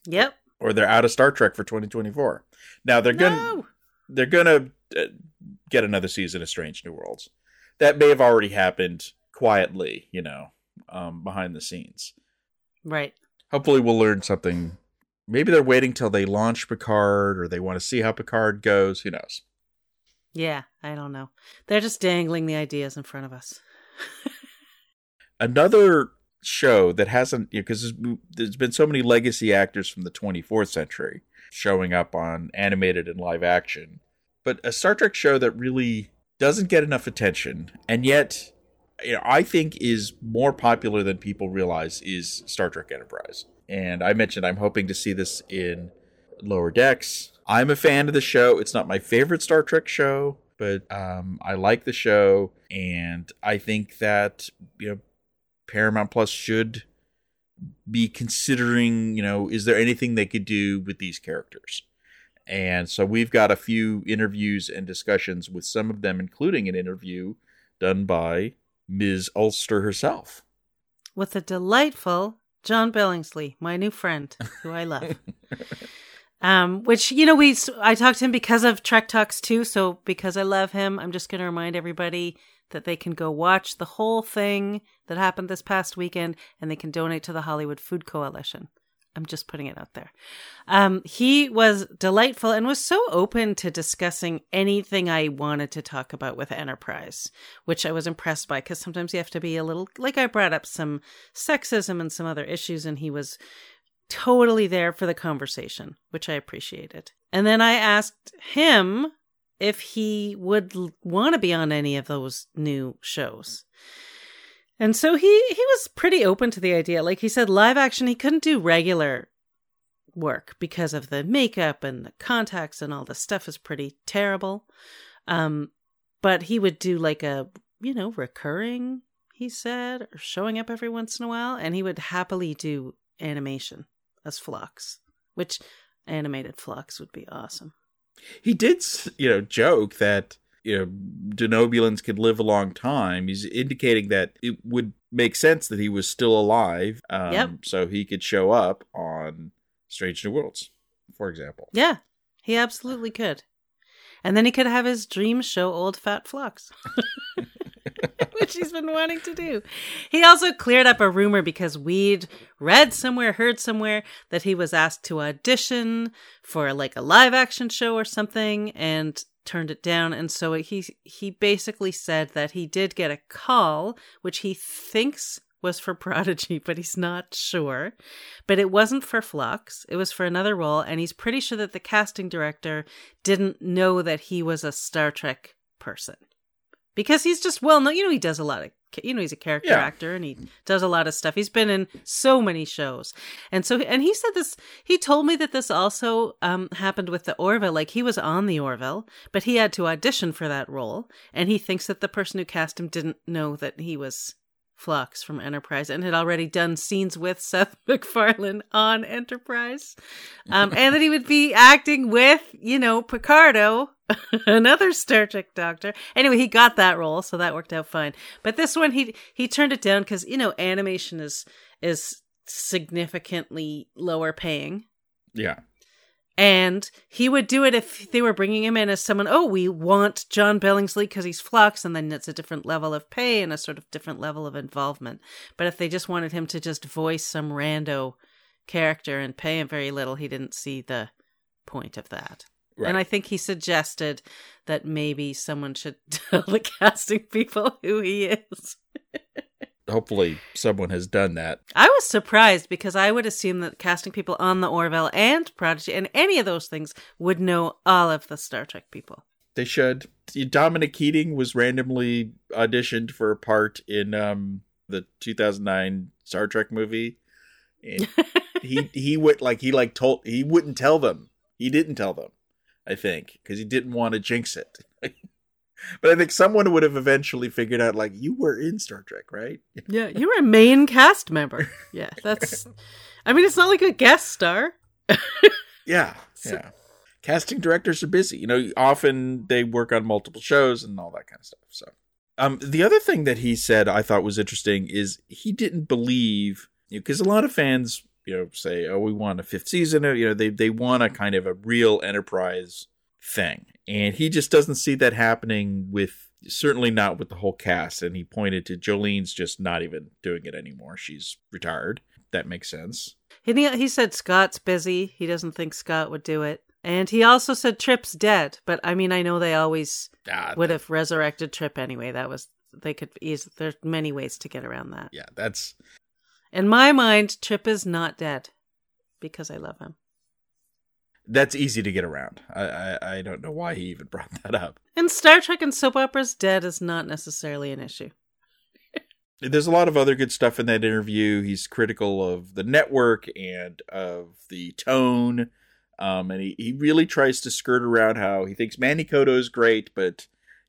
Yep.
or they're out of Star Trek for 2024. Now they're
No.
they're going to uh, get another season of Strange New Worlds. That may have already happened quietly, you know, um, behind the scenes.
Right.
Hopefully we'll learn something. Maybe they're waiting till they launch Picard or they want to see how Picard goes, who knows.
Yeah, I don't know. They're just dangling the ideas in front of us.
Another show that hasn't because there's been so many legacy actors from the 24th century showing up on animated and live action but a star trek show that really doesn't get enough attention and yet you know, i think is more popular than people realize is star trek enterprise. And i mentioned i'm hoping to see this in lower decks. I'm a fan of the show. It's not my favorite star trek show but um, i like the show and i think that you know Paramount Plus should be considering, you know, is there anything they could do with these characters? And so we've got a few interviews and discussions with some of them, including an interview done by Ms. Ulster herself.
With a delightful John Billingsley, my new friend, who I love. um, which you know, we I talked to him because of Trek Talks too. So because I love him, I'm just going to remind everybody that they can go watch the whole thing that happened this past weekend, and they can donate to the Hollywood Food Coalition. I'm just putting it out there. Um, he was delightful and was so open to discussing anything I wanted to talk about with Enterprise, which I was impressed by because sometimes you have to be a little, like I brought up some sexism and some other issues, and he was totally there for the conversation, which I appreciated. And then I asked him if he would want to be on any of those new shows. And so he he was pretty open to the idea. Like he said live action he couldn't do regular work because of the makeup and the contacts and all the stuff is pretty terrible. Um but he would do like a, you know, recurring, he said, or showing up every once in a while and he would happily do animation as Phlox, which animated Phlox would be awesome.
He did, you know, joke that you know denobulans could live a long time. He's indicating that it would make sense that he was still alive, um,
Yep.
so he could show up on Strange New Worlds, for example.
Yeah, he absolutely could. And then he could have his dream show, Old Fat Phlox, which he's been wanting to do. He also cleared up a rumor because we'd read somewhere, heard somewhere that he was asked to audition for like a live action show or something and turned it down. And so he he basically said that he did get a call, which he thinks was for Prodigy, but he's not sure. But it wasn't for Phlox, it was for another role, and he's pretty sure that the casting director didn't know that he was a Star Trek person. Because he's just well known, you know, he does a lot of, you know, he's a character
Yeah.
actor and he does a lot of stuff. He's been in so many shows. And so, and he said this, he told me that this also um, happened with the Orville. Like he was on the Orville, but he had to audition for that role. And he thinks that the person who cast him didn't know that he was Phlox from Enterprise and had already done scenes with Seth MacFarlane on Enterprise. Um, and that he would be acting with, you know, Picardo, another Star Trek doctor. Anyway, he got that role, so that worked out fine. But this one, he he turned it down because you know animation is is significantly lower paying.
Yeah.
And he would do it if they were bringing him in as someone, oh, we want John Billingsley because he's Phlox, and then it's a different level of pay and a sort of different level of involvement. But if they just wanted him to just voice some rando character and pay him very little, he didn't see the point of that.
Right.
And I think he suggested that maybe someone should tell the casting people who he is.
Hopefully, someone has done that.
I was surprised because I would assume that casting people on the Orville and Prodigy and any of those things would know all of the Star Trek people.
They should. Dominic Keating was randomly auditioned for a part in um, the 2009 Star Trek movie, and he he would like he like told he wouldn't tell them. He didn't tell them. I think because he didn't want to jinx it. but I think someone would have eventually figured out like you were in Star Trek, right?
Yeah, you were a main cast member. Yeah, that's. I mean, it's not like a guest star.
Yeah,
So-
yeah. Casting directors are busy. You know, often they work on multiple shows and all that kind of stuff. So, um, the other thing that he said I thought was interesting is he didn't believe because a lot of fans, you know, say, "Oh, we want a fifth season." Or, you know, they they want a kind of a real enterprise thing, and he just doesn't see that happening with. Certainly not with the whole cast, and he pointed to Jolene's just not even doing it anymore. She's retired. That makes sense.
And he, he said Scott's busy. He doesn't think Scott would do it. And he also said Trip's dead. But I mean, I know they always
Ah,
would have resurrected Trip anyway. That was, they could easily, there's many ways to get around that.
yeah, that's
In my mind, Chip is not dead because I love him.
that's easy to get around. I, I I don't know why he even brought that up.
In Star Trek and soap operas, dead is not necessarily an issue.
There's a lot of other good stuff in that interview. He's critical of the network and of the tone, um, and he, he really tries to skirt around how he thinks Manny Coto is great, but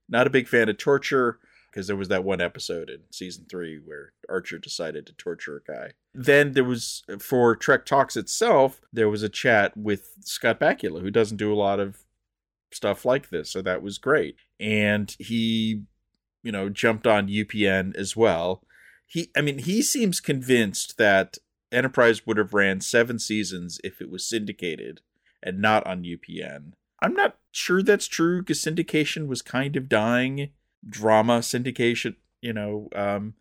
not a big fan of torture because there was that one episode in season three where Archer decided to torture a guy. Then there was uh, for Trek Talks itself, there was a chat with Scott Bakula, who doesn't do a lot of stuff like this, so that was great. And he, you know, jumped on UPN as well. He, I mean, he seems convinced that Enterprise would have ran seven seasons if it was syndicated and not on UPN. I'm not sure that's true because syndication was kind of dying. Drama syndication, you know, um,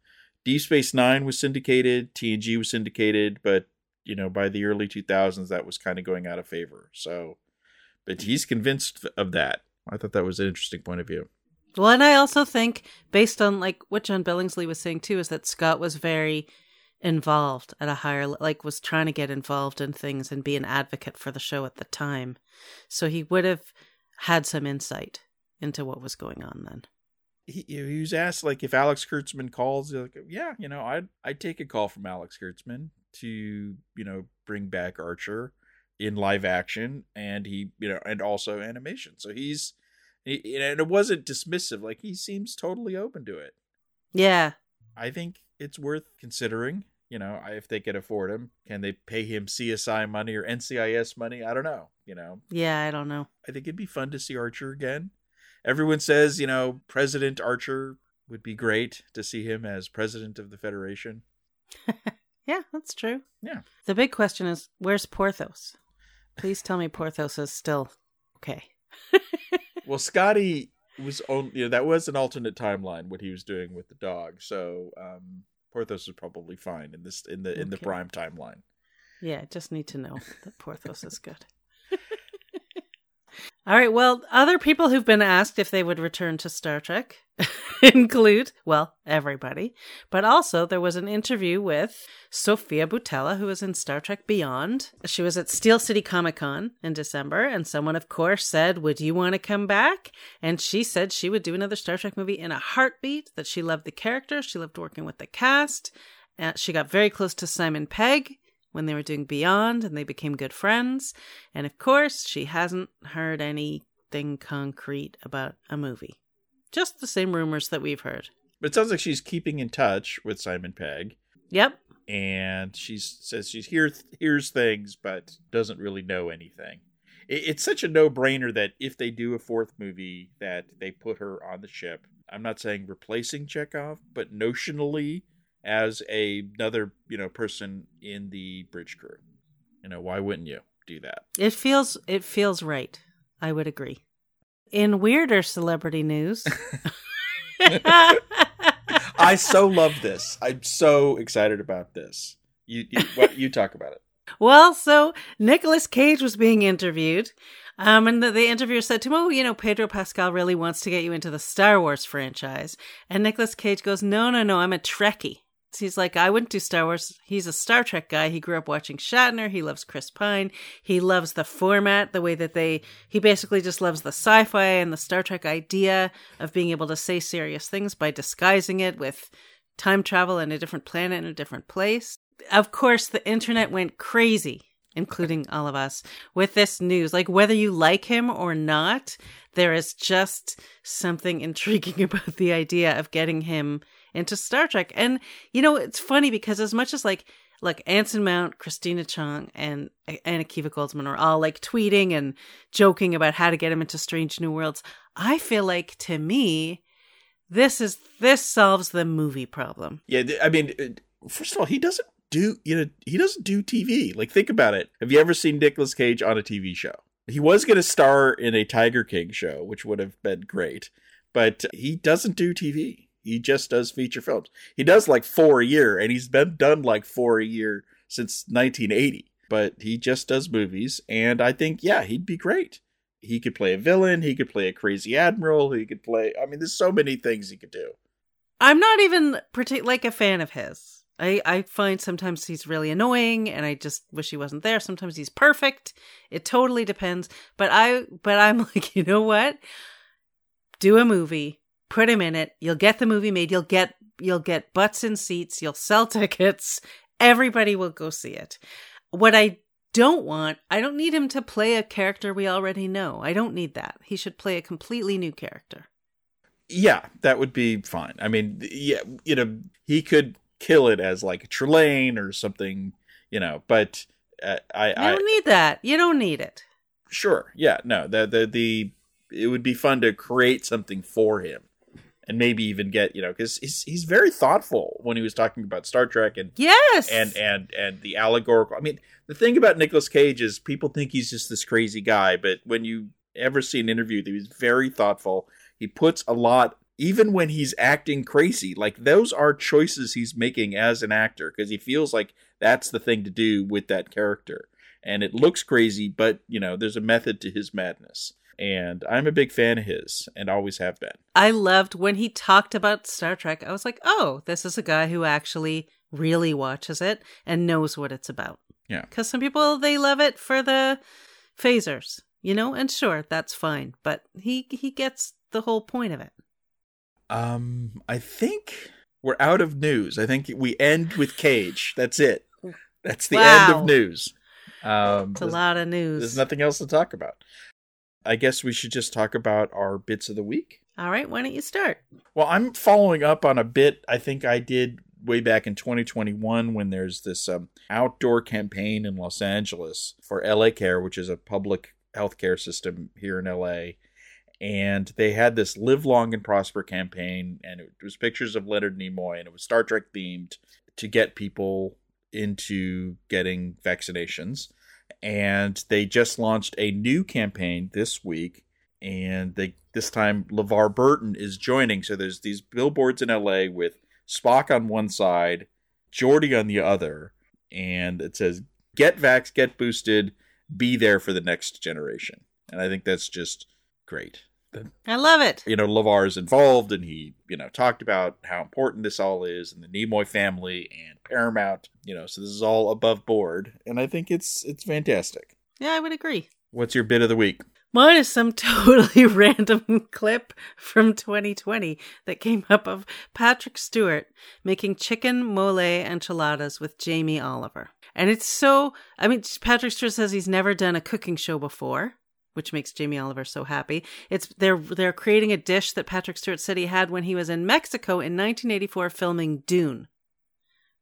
Deep Space Nine was syndicated, TNG was syndicated, but you know, by the early 2000s, that was kind of going out of favor. So, but he's convinced of that. I thought that was an interesting point of view.
Well, and I also think, based on like what John Billingsley was saying too, is that Scott was very involved at a higher, like was trying to get involved in things and be an advocate for the show at the time. So he would have had some insight into what was going on then.
He, he was asked like if Alex Kurtzman calls, like, yeah, you know, I'd I'd take a call from Alex Kurtzman to you know bring back Archer in live action, and he you know and also animation. So he's he, and it wasn't dismissive. Like he seems totally open to it.
Yeah.
I think it's worth considering. You know, if they could afford him, can they pay him CSI money or NCIS money? I don't know. You know,
Yeah, I don't know.
I think it'd be fun to see Archer again. Everyone says, you know, President Archer would be great to see him as president of the Federation.
Yeah, that's true.
Yeah.
The big question is where's Porthos? Please tell me Porthos is still okay.
Well, Scotty was only, you know, that was an alternate timeline what he was doing with the dog. So, um, Porthos is probably fine in this in the in the prime timeline.
Yeah, just need to know that Porthos is good. All right. Well, other people who've been asked if they would return to Star Trek include, well, everybody, but also there was an interview with Sofia Boutella, who was in Star Trek Beyond. She was at Steel City Comic Con in December, and someone, of course, said, Would you want to come back? And she said she would do another Star Trek movie in a heartbeat, that she loved the character, she loved working with the cast. Uh, she got very close to Simon Pegg when they were doing Beyond and they became good friends. And of course, she hasn't heard anything concrete about a movie. Just the same rumors that we've heard.
But it sounds like she's keeping in touch with Simon Pegg,
Yep.
and she says she hear hears things, but doesn't really know anything. It, it's such a no brainer that if they do a fourth movie, that they put her on the ship. I'm not saying replacing Chekov, but notionally as a, another you know person in the bridge crew. You know why wouldn't you do that?
It feels it feels right. I would agree. In weirder celebrity news.
I so love this. I'm so excited about this. You you, what, you talk about it.
Well, so Nicolas Cage was being interviewed, um, and the, the interviewer said to him, "Oh, you know, Pedro Pascal really wants to get you into the Star Wars franchise." And Nicolas Cage goes, "No, no, no, I'm a Trekkie." He's like, "I wouldn't do Star Wars." He's a Star Trek guy. He grew up watching Shatner. He loves Chris Pine. He loves the format, the way that they. He basically just loves the sci-fi and the Star Trek idea of being able to say serious things by disguising it with time travel and a different planet and a different place of course, the internet went crazy, including all of us, with this news. Like, whether you like him or not, there is just something intriguing about the idea of getting him into Star Trek. And, you know, it's funny because as much as like, Look, Anson Mount, Christina Chong, and and Akiva Goldsman are all like tweeting and joking about how to get him into Strange New Worlds. I feel like to me, this is this solves the movie problem.
Yeah, I mean, uh, first of all, he doesn't do you know he doesn't do TV. Like, think about it. Have you ever seen Nicolas Cage on a TV show? He was going to star in a Tiger King show, which would have been great, but he doesn't do TV. He just does feature films. He does like four a year, and he's been done like four a year since 1980. But he just does movies, and I think yeah, he'd be great. He could play a villain. He could play a crazy admiral. He could play. I mean, there's so many things he could do.
I'm not even partic- like a fan of his. I, I find sometimes he's really annoying and I just wish he wasn't there. Sometimes he's perfect. It totally depends. But I but I'm like, you know what? Do a movie, put him in it. You'll get the movie made. You'll get you'll get butts in seats. You'll sell tickets. Everybody will go see it. What I don't want, I don't need him to play a character we already know. I don't need that. He should play a completely new character.
Yeah, that would be fine. I mean, yeah, you know, he could kill it as like a Trelane or something, you know. But uh, I,
You
I
don't need that. You don't need it.
sure, yeah, no, the the the it would be fun to create something for him, and maybe even get you know because he's he's very thoughtful when he was talking about Star Trek and
Yes.
and and and the allegorical. I mean, the thing about Nicolas Cage is people think he's just this crazy guy, but when you ever see an interview, he was very thoughtful. He puts a lot, even when he's acting crazy. Like those are choices he's making as an actor because he feels like that's the thing to do with that character. And it looks crazy, but you know, there's a method to his madness. And I'm a big fan of his, and always have been.
I loved when he talked about Star Trek. I was like, oh, this is a guy who actually really watches it and knows what it's about.
Yeah.
Because some people, they love it for the phasers, you know? And sure, that's fine. But he, he gets the whole point of it.
Um, I think we're out of news. I think we end with Cage. That's it. That's the end of news. Um,
It's a lot of news.
there's nothing else to talk about. I guess we should just talk about our bits of the week.
All right, why don't you start?
Well, I'm following up on a bit I think I did way back in 2021 when there's this um, outdoor campaign in Los Angeles for LA Care, which is a public healthcare system here in LA. And they had this Live Long and Prosper campaign, and it was pictures of Leonard Nimoy, and it was Star Trek themed to get people into getting vaccinations. And they just launched a new campaign this week, and they this time LeVar Burton is joining. So there's these billboards in LA with Spock on one side, Geordi on the other, and it says "Get vax, get boosted, be there for the next generation." And I think that's just great.
I love it.
You know, LeVar is involved, and he, you know, talked about how important this all is, and the Nimoy family and Paramount. You know, so this is all above board, and I think it's it's fantastic.
Yeah, I would agree.
What's your bit of the week?
Mine is some totally random clip from 2020 that came up of Patrick Stewart making chicken mole enchiladas with Jamie Oliver. And it's so, I mean, Patrick Stewart says he's never done a cooking show before. Which makes Jamie Oliver so happy. It's they're they're creating a dish that Patrick Stewart said he had when he was in Mexico in 1984 filming Dune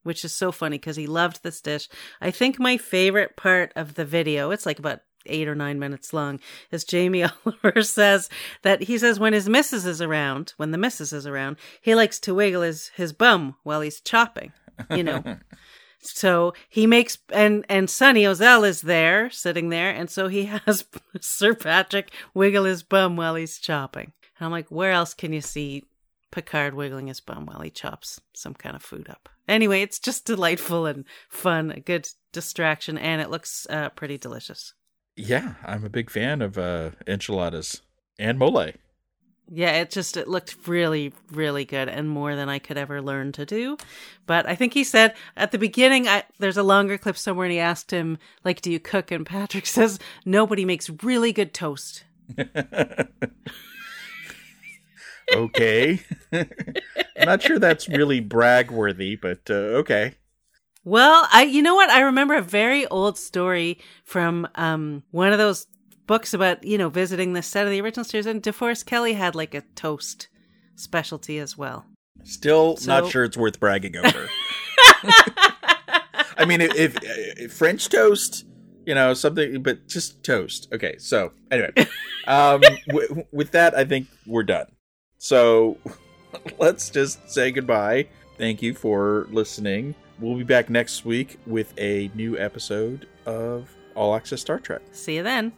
which is so funny because he loved this dish. I think my favorite part of the video, it's like about eight or nine minutes long, is Jamie Oliver says that he says when his missus is around, when the missus is around, he likes to wiggle his, his bum while he's chopping, you know. so he makes and and Sunny Ozell is there, sitting there, and so he has Sir Patrick wiggle his bum while he's chopping. And I'm like, where else can you see Picard wiggling his bum while he chops some kind of food up? Anyway, it's just delightful and fun, a good distraction, and it looks uh, pretty delicious.
Yeah, I'm a big fan of uh, enchiladas and mole.
Yeah, it just it looked really really good and more than I could ever learn to do. But I think he said at the beginning I, there's a longer clip somewhere and he asked him like do you cook and Patrick says nobody makes really good toast.
okay. I'm not sure that's really brag worthy, but uh, okay.
Well, I you know what? I remember a very old story from um one of those books about, you know, visiting the set of the original series and DeForest Kelley had like a toast specialty as well.
Still so... not sure it's worth bragging over. I mean, if, if, French toast, you know, something, but just toast. Okay, so anyway, um, w- with that, I think we're done. So let's just say goodbye. Thank you for listening. We'll be back next week with a new episode of All Access Star Trek.
See you then.